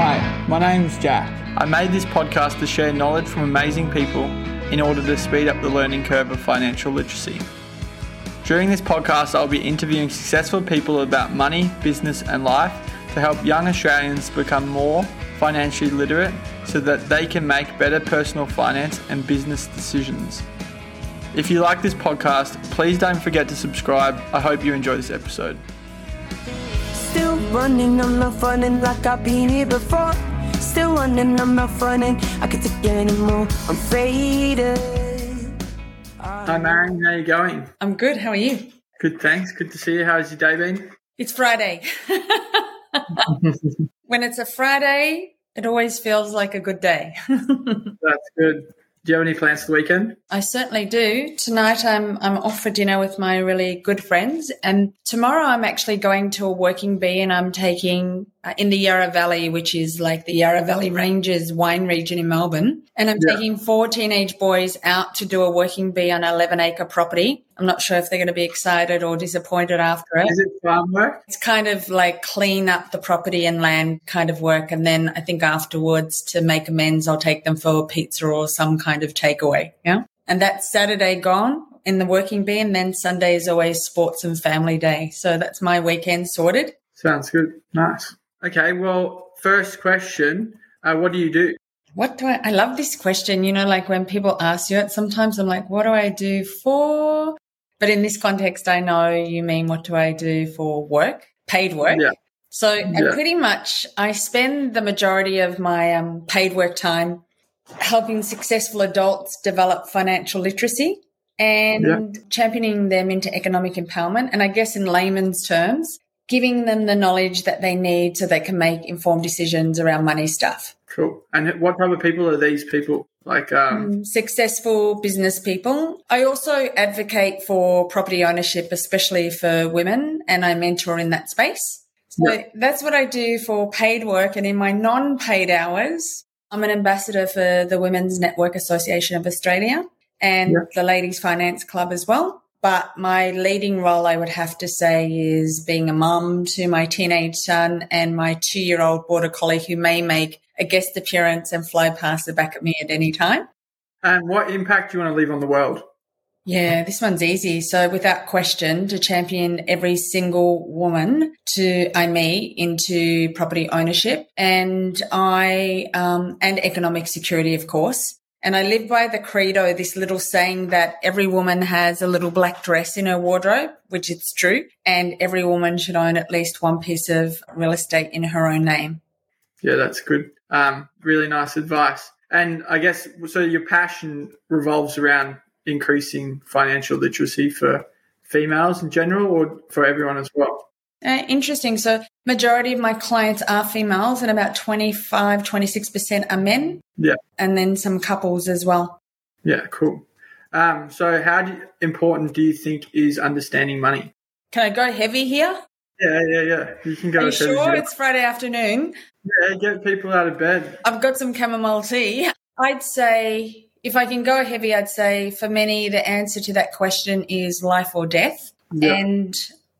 Hi, my name's Jack. I made this podcast to share knowledge from amazing people in order to speed up the learning curve of financial literacy. During this podcast, I'll be interviewing successful people about money, business, and life to help young Australians become more financially literate so that they can make better personal finance and business decisions. If you like this podcast, please don't forget to subscribe. I hope you enjoy this episode. Still running, I'm not running like I've been here before. Still running, I'm not running. I can't take it anymore. I'm faded. Hi, Marion. How are you going? I'm good. How are you? Good, thanks. Good to see you. How's your day been? It's Friday. when it's a Friday, it always feels like a good day. That's good. Do you have any plans for the weekend? I certainly do. Tonight I'm I'm off for dinner with my really good friends and tomorrow I'm actually going to a working bee and I'm taking uh, in the Yarra Valley which is like the Yarra Valley Ranges wine region in Melbourne and I'm Yeah. taking four teenage boys out to do a working bee on an 11 acre property. I'm not sure if they're going to be excited or disappointed after it. Is it farm work? It's kind of like clean up the property and land kind of work. And then I think afterwards to make amends, I'll take them for a pizza or some kind of takeaway. Yeah. And that's Saturday gone in the working bee. And then Sunday is always sports and family day. So that's my weekend sorted. Sounds good. Nice. Okay, well, first question uh, What do you do? What do I, I love this question. You know, like when people ask you it, sometimes I'm like, what do I do for? But in this context, I know you mean what do I do for work, paid work. Yeah. So Yeah. uh, pretty much I spend the majority of my um, paid work time helping successful adults develop financial literacy and championing them into economic empowerment. And I guess in layman's terms, giving them the knowledge that they need so they can make informed decisions around money stuff. Cool. And what type of people are these people? Like, um, successful business people. I also advocate for property ownership, especially for women, and I mentor in that space. So Yeah. that's what I do for paid work. And in my non paid hours, I'm an ambassador for the Women's Network Association of Australia and Yeah. the Ladies Finance Club as well. But my leading role, I would have to say, is being a mum to my teenage son and my two year old border collie who may make a guest appearance and fly past the back of me at any time. and what impact do you want to leave on the world? Yeah, this one's easy. So without question, to champion every single woman to I me into property ownership and I um, and economic security, of course. And I live by the credo, this little saying that every woman has a little black dress in her wardrobe, which it's true, and every woman should own at least one piece of real estate in her own name. Yeah, that's good. Um, really nice advice. And I guess so. Your passion revolves around increasing financial literacy for females in general, or for everyone as well. Uh, interesting. So majority of my clients are females and about 25, 26% are men. Yeah. And then some couples as well. Yeah, cool. Um, so, how do you, important do you think is understanding money? Can I go heavy here? Yeah, yeah, yeah. You can go. Are you as heavy as sure it's Friday afternoon? Yeah, get people out of bed. I've got some chamomile tea. I'd say if I can go heavy, I'd say for many, the answer to that question is life or death. Yeah. And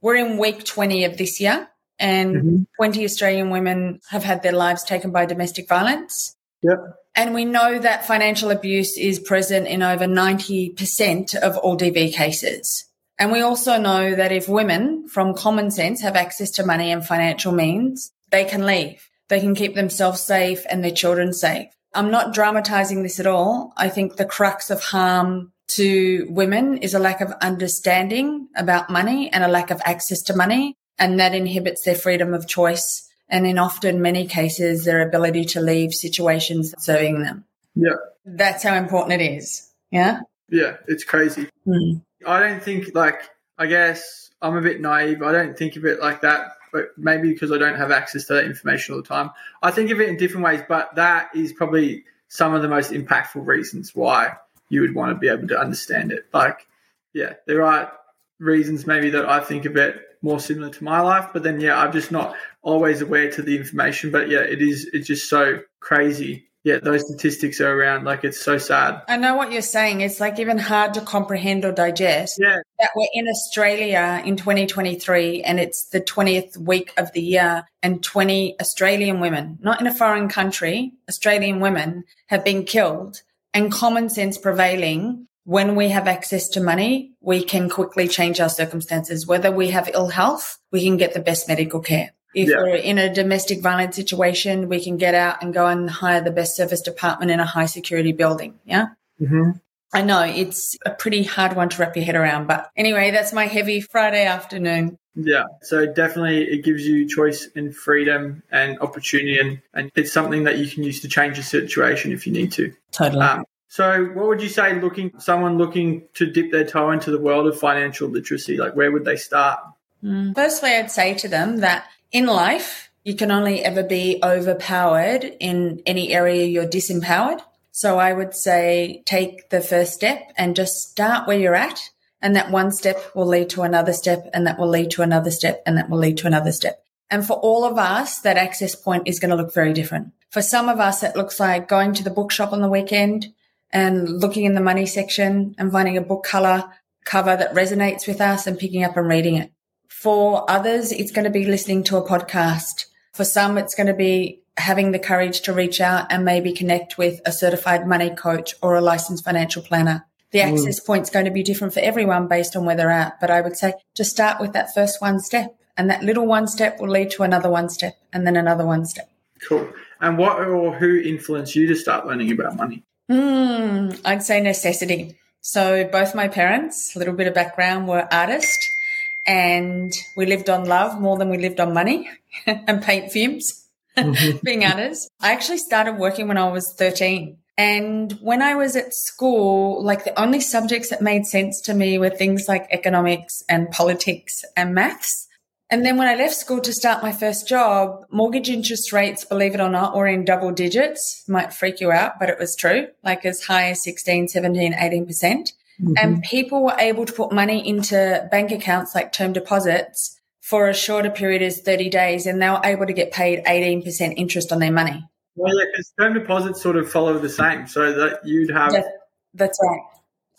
we're in week 20 of this year and Mhm. 20 Australian women have had their lives taken by domestic violence. Yep. And we know that financial abuse is present in over 90% of all DV cases. And we also know that if women from common sense have access to money and financial means, they can leave. They can keep themselves safe and their children safe. I'm not dramatizing this at all. I think the crux of harm to women is a lack of understanding about money and a lack of access to money. And that inhibits their freedom of choice. And in often many cases, their ability to leave situations serving them. Yeah, That's how important it is. Yeah. yeah. It's crazy. Mm. I don't think like I guess I'm a bit naive. I don't think of it like that, but maybe because I don't have access to that information all the time. I think of it in different ways, but that is probably some of the most impactful reasons why you would want to be able to understand it. Like, yeah, there are reasons maybe that I think of it more similar to my life, but then yeah, I'm just not always aware to the information. But yeah, it is it's just so crazy yeah, those statistics are around. Like it's so sad. I know what you're saying. It's like even hard to comprehend or digest. Yeah. That we're in Australia in 2023 and it's the 20th week of the year and 20 Australian women, not in a foreign country, Australian women have been killed and common sense prevailing. When we have access to money, we can quickly change our circumstances. Whether we have ill health, we can get the best medical care. If Yeah. we're in a domestic violence situation, we can get out and go and hire the best service department in a high security building. Yeah. hmm I know it's a pretty hard one to wrap your head around, but anyway, that's my heavy Friday afternoon. Yeah. So definitely it gives you choice and freedom and opportunity and, and it's something that you can use to change your situation if you need to. Totally. Um, so what would you say looking someone looking to dip their toe into the world of financial literacy, like where would they start? Mm. Firstly, I'd say to them that in life, you can only ever be overpowered in any area you're disempowered. So I would say take the first step and just start where you're at. And that one step will lead to another step and that will lead to another step and that will lead to another step. And for all of us, that access point is going to look very different. For some of us, it looks like going to the bookshop on the weekend and looking in the money section and finding a book color cover that resonates with us and picking up and reading it. For others, it's going to be listening to a podcast. For some, it's going to be having the courage to reach out and maybe connect with a certified money coach or a licensed financial planner. The mm. access point's going to be different for everyone based on where they're at. But I would say just start with that first one step and that little one step will lead to another one step and then another one step. Cool. And what or who influenced you to start learning about money? Hmm, I'd say necessity. So both my parents, a little bit of background, were artists and we lived on love more than we lived on money and paint fumes being artists. I actually started working when I was 13. And when I was at school, like the only subjects that made sense to me were things like economics and politics and maths. And then when I left school to start my first job, mortgage interest rates, believe it or not, were in double digits. Might freak you out, but it was true. Like as high as 16, 17, 18%. percent mm-hmm. And people were able to put money into bank accounts like term deposits for a shorter period as 30 days and they were able to get paid 18% interest on their money. Well, yeah, because term deposits sort of follow the same, so that you'd have That- that's right.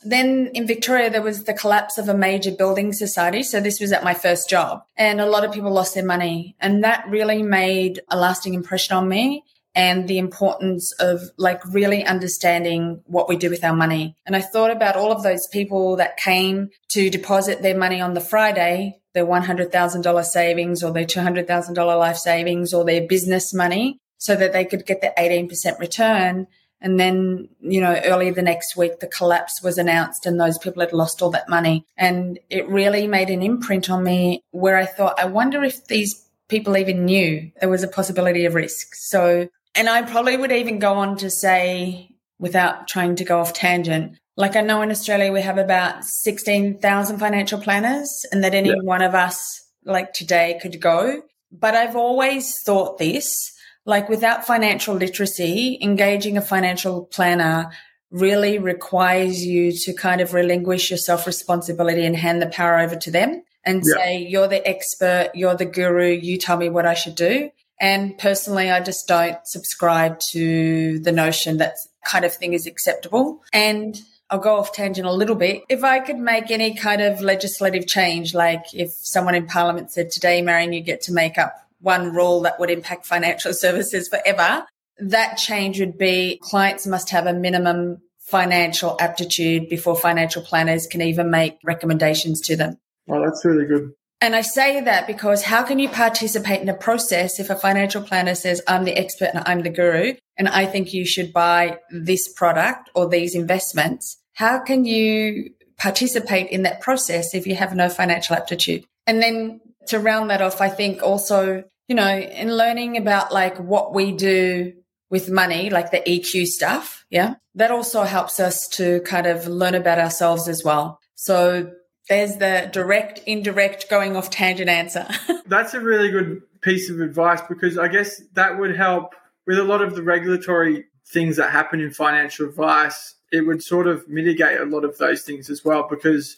Then in Victoria, there was the collapse of a major building society. So this was at my first job and a lot of people lost their money. And that really made a lasting impression on me and the importance of like really understanding what we do with our money. And I thought about all of those people that came to deposit their money on the Friday, their $100,000 savings or their $200,000 life savings or their business money so that they could get the 18% return. And then, you know, early the next week, the collapse was announced and those people had lost all that money. And it really made an imprint on me where I thought, I wonder if these people even knew there was a possibility of risk. So, and I probably would even go on to say, without trying to go off tangent, like I know in Australia, we have about 16,000 financial planners and that any Yeah. one of us like today could go. But I've always thought this like without financial literacy, engaging a financial planner really requires you to kind of relinquish your self responsibility and hand the power over to them and Yeah. say, you're the expert, you're the guru, you tell me what I should do. And personally, I just don't subscribe to the notion that kind of thing is acceptable. And I'll go off tangent a little bit. If I could make any kind of legislative change, like if someone in Parliament said today, Marion, you get to make up one rule that would impact financial services forever, that change would be clients must have a minimum financial aptitude before financial planners can even make recommendations to them. Well, that's really good. And I say that because how can you participate in a process if a financial planner says, I'm the expert and I'm the guru, and I think you should buy this product or these investments? How can you participate in that process if you have no financial aptitude? And then to round that off, I think also, you know, in learning about like what we do with money, like the EQ stuff, yeah, that also helps us to kind of learn about ourselves as well. So there's the direct, indirect, going off tangent answer. That's a really good piece of advice because I guess that would help with a lot of the regulatory things that happen in financial advice. It would sort of mitigate a lot of those things as well because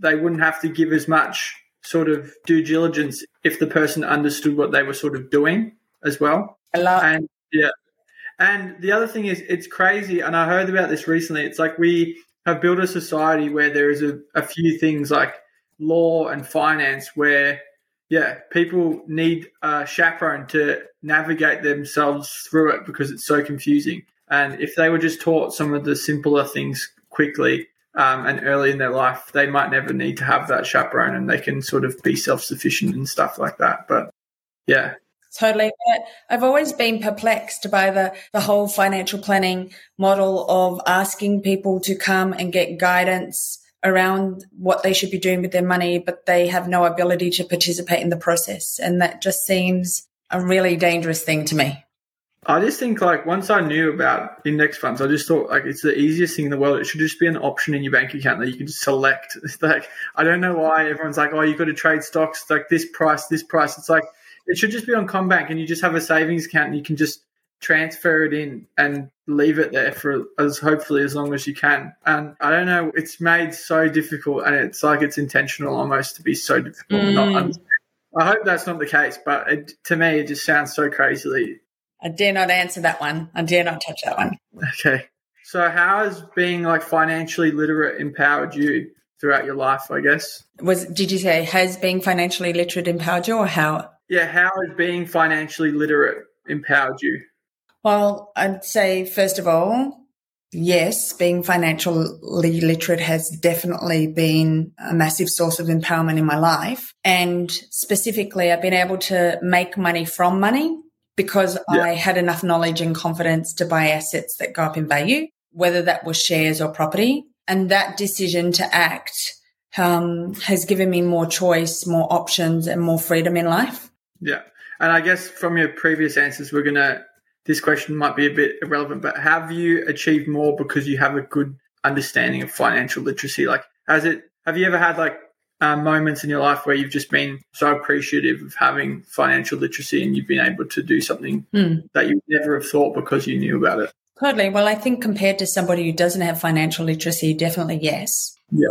they wouldn't have to give as much sort of due diligence if the person understood what they were sort of doing as well. I love And yeah, And the other thing is, it's crazy. And I heard about this recently. It's like we have built a society where there is a, a few things like law and finance where, yeah, people need a chaperone to navigate themselves through it because it's so confusing. And if they were just taught some of the simpler things quickly um, and early in their life, they might never need to have that chaperone and they can sort of be self sufficient and stuff like that. But yeah, Totally. I've always been perplexed by the, the whole financial planning model of asking people to come and get guidance around what they should be doing with their money, but they have no ability to participate in the process. And that just seems a really dangerous thing to me. I just think like once I knew about index funds, I just thought like it's the easiest thing in the world. It should just be an option in your bank account that you can just select. It's like I don't know why everyone's like, oh, you've got to trade stocks like this price, this price. It's like it should just be on CommBank, and you just have a savings account, and you can just transfer it in and leave it there for as hopefully as long as you can. And I don't know, it's made so difficult, and it's like it's intentional almost to be so difficult. Mm. Not. I hope that's not the case, but it, to me, it just sounds so crazily. I dare not answer that one. I dare not touch that one. Okay. So, how has being like financially literate empowered you throughout your life? I guess was did you say has being financially literate empowered you, or how? Yeah, how has being financially literate empowered you? Well, I'd say, first of all, yes, being financially literate has definitely been a massive source of empowerment in my life. And specifically, I've been able to make money from money because yeah. I had enough knowledge and confidence to buy assets that go up in value, whether that was shares or property. And that decision to act um, has given me more choice, more options, and more freedom in life. Yeah. And I guess from your previous answers, we're going to, this question might be a bit irrelevant, but have you achieved more because you have a good understanding of financial literacy? Like, has it, have you ever had like uh, moments in your life where you've just been so appreciative of having financial literacy and you've been able to do something mm. that you never have thought because you knew about it? Totally. Well, I think compared to somebody who doesn't have financial literacy, definitely yes. Yeah.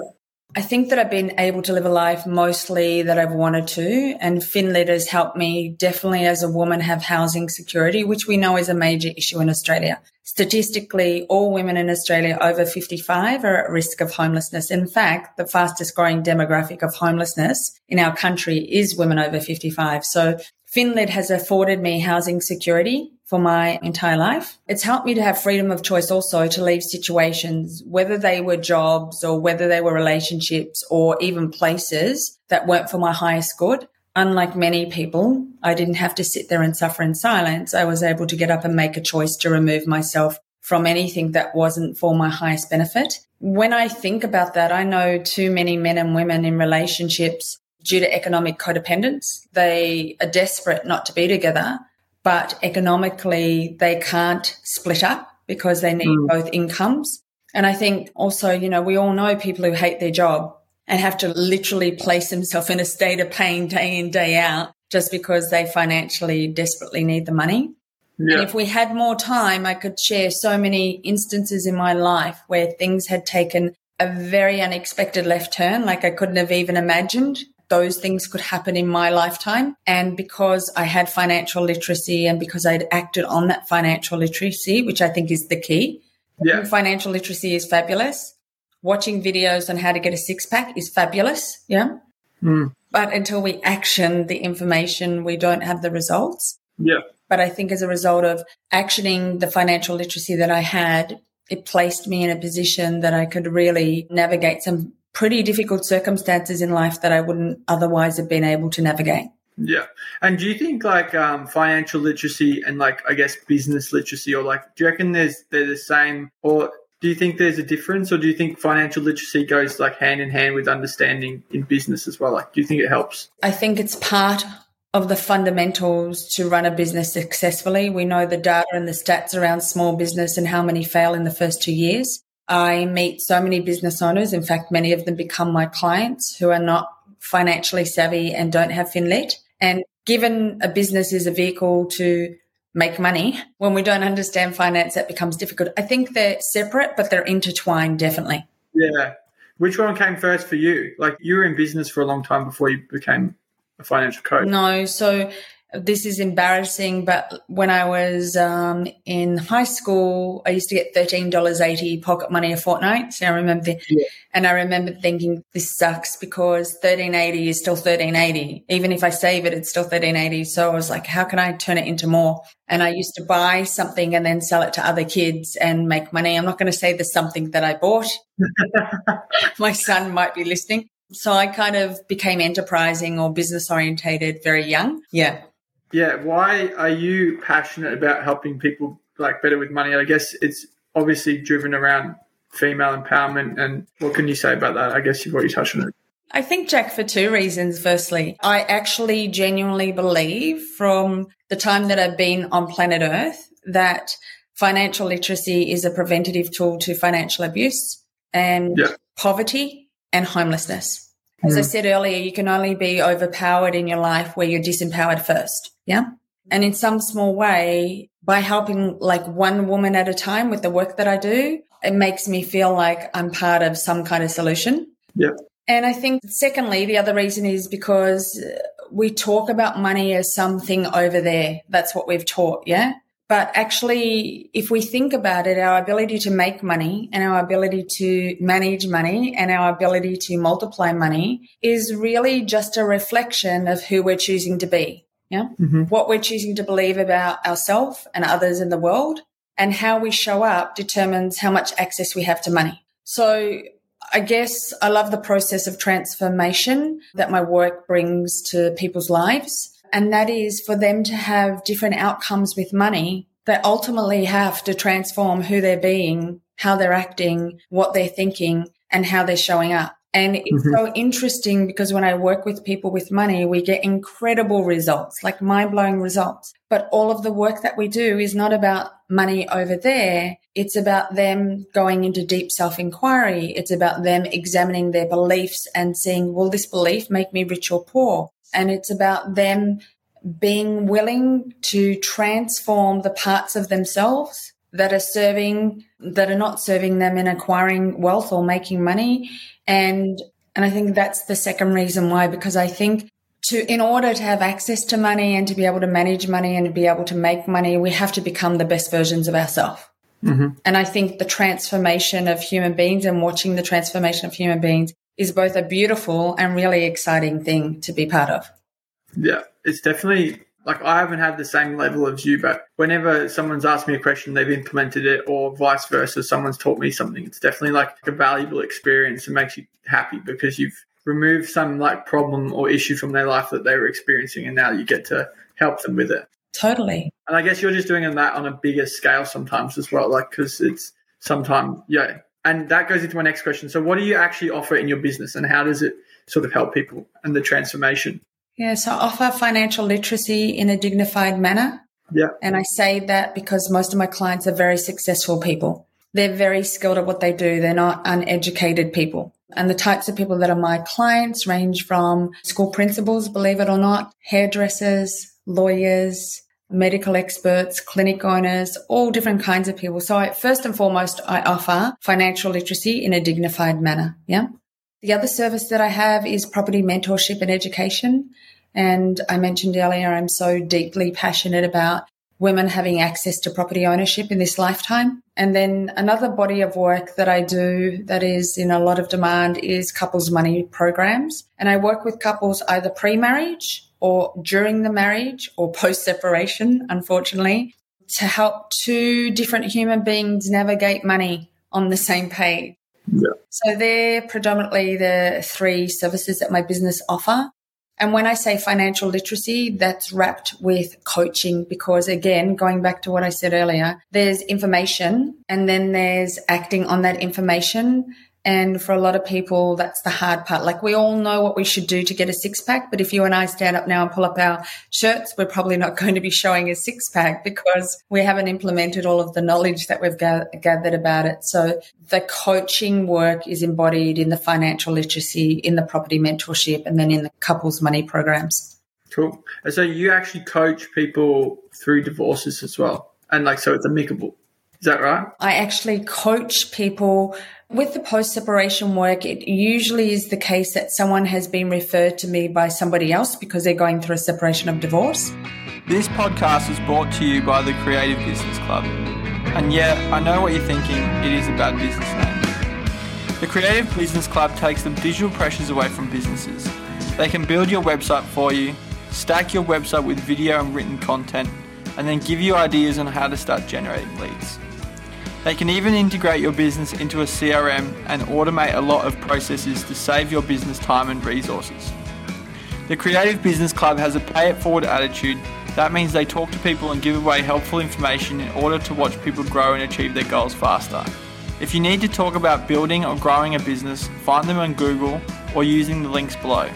I think that I've been able to live a life mostly that I've wanted to. And FinLit has helped me definitely as a woman have housing security, which we know is a major issue in Australia. Statistically, all women in Australia over 55 are at risk of homelessness. In fact, the fastest growing demographic of homelessness in our country is women over 55. So FinLit has afforded me housing security for my entire life. It's helped me to have freedom of choice also to leave situations, whether they were jobs or whether they were relationships or even places that weren't for my highest good. Unlike many people, I didn't have to sit there and suffer in silence. I was able to get up and make a choice to remove myself from anything that wasn't for my highest benefit. When I think about that, I know too many men and women in relationships due to economic codependence. They are desperate not to be together but economically they can't split up because they need mm. both incomes. And I think also, you know, we all know people who hate their job and have to literally place themselves in a state of pain day in, day out just because they financially desperately need the money. Yeah. And if we had more time, I could share so many instances in my life where things had taken a very unexpected left turn, like I couldn't have even imagined those things could happen in my lifetime. And because I had financial literacy and because I'd acted on that financial literacy, which I think is the key. Yeah. Financial literacy is fabulous. Watching videos on how to get a six pack is fabulous. Yeah. Mm. But until we action the information, we don't have the results. Yeah. But I think as a result of actioning the financial literacy that I had, it placed me in a position that I could really navigate some pretty difficult circumstances in life that I wouldn't otherwise have been able to navigate. Yeah. And do you think like um, financial literacy and like I guess business literacy or like do you reckon there's they're the same or do you think there's a difference or do you think financial literacy goes like hand in hand with understanding in business as well? Like do you think it helps? I think it's part of the fundamentals to run a business successfully. We know the data and the stats around small business and how many fail in the first two years. I meet so many business owners. In fact, many of them become my clients who are not financially savvy and don't have FinLit. And given a business is a vehicle to make money, when we don't understand finance, that becomes difficult. I think they're separate, but they're intertwined, definitely. Yeah. Which one came first for you? Like you were in business for a long time before you became a financial coach. No. So this is embarrassing, but when I was um, in high school, I used to get thirteen dollars eighty pocket money a fortnight. So I remember, the, yeah. and I remember thinking this sucks because thirteen eighty is still thirteen eighty. Even if I save it, it's still thirteen eighty. So I was like, how can I turn it into more? And I used to buy something and then sell it to other kids and make money. I'm not going to say the something that I bought. My son might be listening. So I kind of became enterprising or business orientated very young. Yeah. Yeah. Why are you passionate about helping people like better with money? I guess it's obviously driven around female empowerment. And what can you say about that? I guess you've already touched on it. I think, Jack, for two reasons. Firstly, I actually genuinely believe from the time that I've been on planet Earth that financial literacy is a preventative tool to financial abuse and yeah. poverty and homelessness. As I said earlier, you can only be overpowered in your life where you're disempowered first. Yeah. And in some small way, by helping like one woman at a time with the work that I do, it makes me feel like I'm part of some kind of solution. Yeah. And I think secondly, the other reason is because we talk about money as something over there. That's what we've taught. Yeah. But actually, if we think about it, our ability to make money and our ability to manage money and our ability to multiply money is really just a reflection of who we're choosing to be. Yeah. Mm-hmm. What we're choosing to believe about ourselves and others in the world and how we show up determines how much access we have to money. So I guess I love the process of transformation that my work brings to people's lives and that is for them to have different outcomes with money that ultimately have to transform who they're being, how they're acting, what they're thinking, and how they're showing up. And it's mm-hmm. so interesting because when I work with people with money, we get incredible results, like mind blowing results. But all of the work that we do is not about money over there. It's about them going into deep self inquiry. It's about them examining their beliefs and seeing, will this belief make me rich or poor? And it's about them being willing to transform the parts of themselves that are serving that are not serving them in acquiring wealth or making money and and I think that's the second reason why because I think to in order to have access to money and to be able to manage money and to be able to make money we have to become the best versions of ourselves mm-hmm. and I think the transformation of human beings and watching the transformation of human beings is both a beautiful and really exciting thing to be part of. Yeah, it's definitely like I haven't had the same level as you, but whenever someone's asked me a question, they've implemented it, or vice versa, someone's taught me something. It's definitely like a valuable experience and makes you happy because you've removed some like problem or issue from their life that they were experiencing, and now you get to help them with it. Totally. And I guess you're just doing that on a bigger scale sometimes as well, like because it's sometimes yeah and that goes into my next question. So, what do you actually offer in your business, and how does it sort of help people and the transformation? Yeah, so I offer financial literacy in a dignified manner. Yeah. And I say that because most of my clients are very successful people. They're very skilled at what they do. They're not uneducated people. And the types of people that are my clients range from school principals, believe it or not, hairdressers, lawyers, medical experts, clinic owners, all different kinds of people. So I, first and foremost, I offer financial literacy in a dignified manner. Yeah. The other service that I have is property mentorship and education. And I mentioned earlier, I'm so deeply passionate about women having access to property ownership in this lifetime. And then another body of work that I do that is in a lot of demand is couples money programs. And I work with couples either pre-marriage or during the marriage or post separation, unfortunately, to help two different human beings navigate money on the same page. Yeah. So they're predominantly the three services that my business offer. And when I say financial literacy, that's wrapped with coaching because again, going back to what I said earlier, there's information and then there's acting on that information and for a lot of people, that's the hard part. Like we all know what we should do to get a six pack, but if you and I stand up now and pull up our shirts, we're probably not going to be showing a six pack because we haven't implemented all of the knowledge that we've gathered about it. So the coaching work is embodied in the financial literacy, in the property mentorship, and then in the couples money programs. Cool. And so you actually coach people through divorces as well. And like, so it's amicable. Is that right? I actually coach people with the post separation work. It usually is the case that someone has been referred to me by somebody else because they're going through a separation of divorce. This podcast is brought to you by the Creative Business Club. And yeah, I know what you're thinking, it is a bad business name. The Creative Business Club takes the digital pressures away from businesses. They can build your website for you, stack your website with video and written content, and then give you ideas on how to start generating leads. They can even integrate your business into a CRM and automate a lot of processes to save your business time and resources. The Creative Business Club has a pay it forward attitude. That means they talk to people and give away helpful information in order to watch people grow and achieve their goals faster. If you need to talk about building or growing a business, find them on Google or using the links below.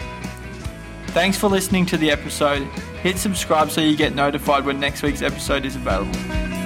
Thanks for listening to the episode. Hit subscribe so you get notified when next week's episode is available.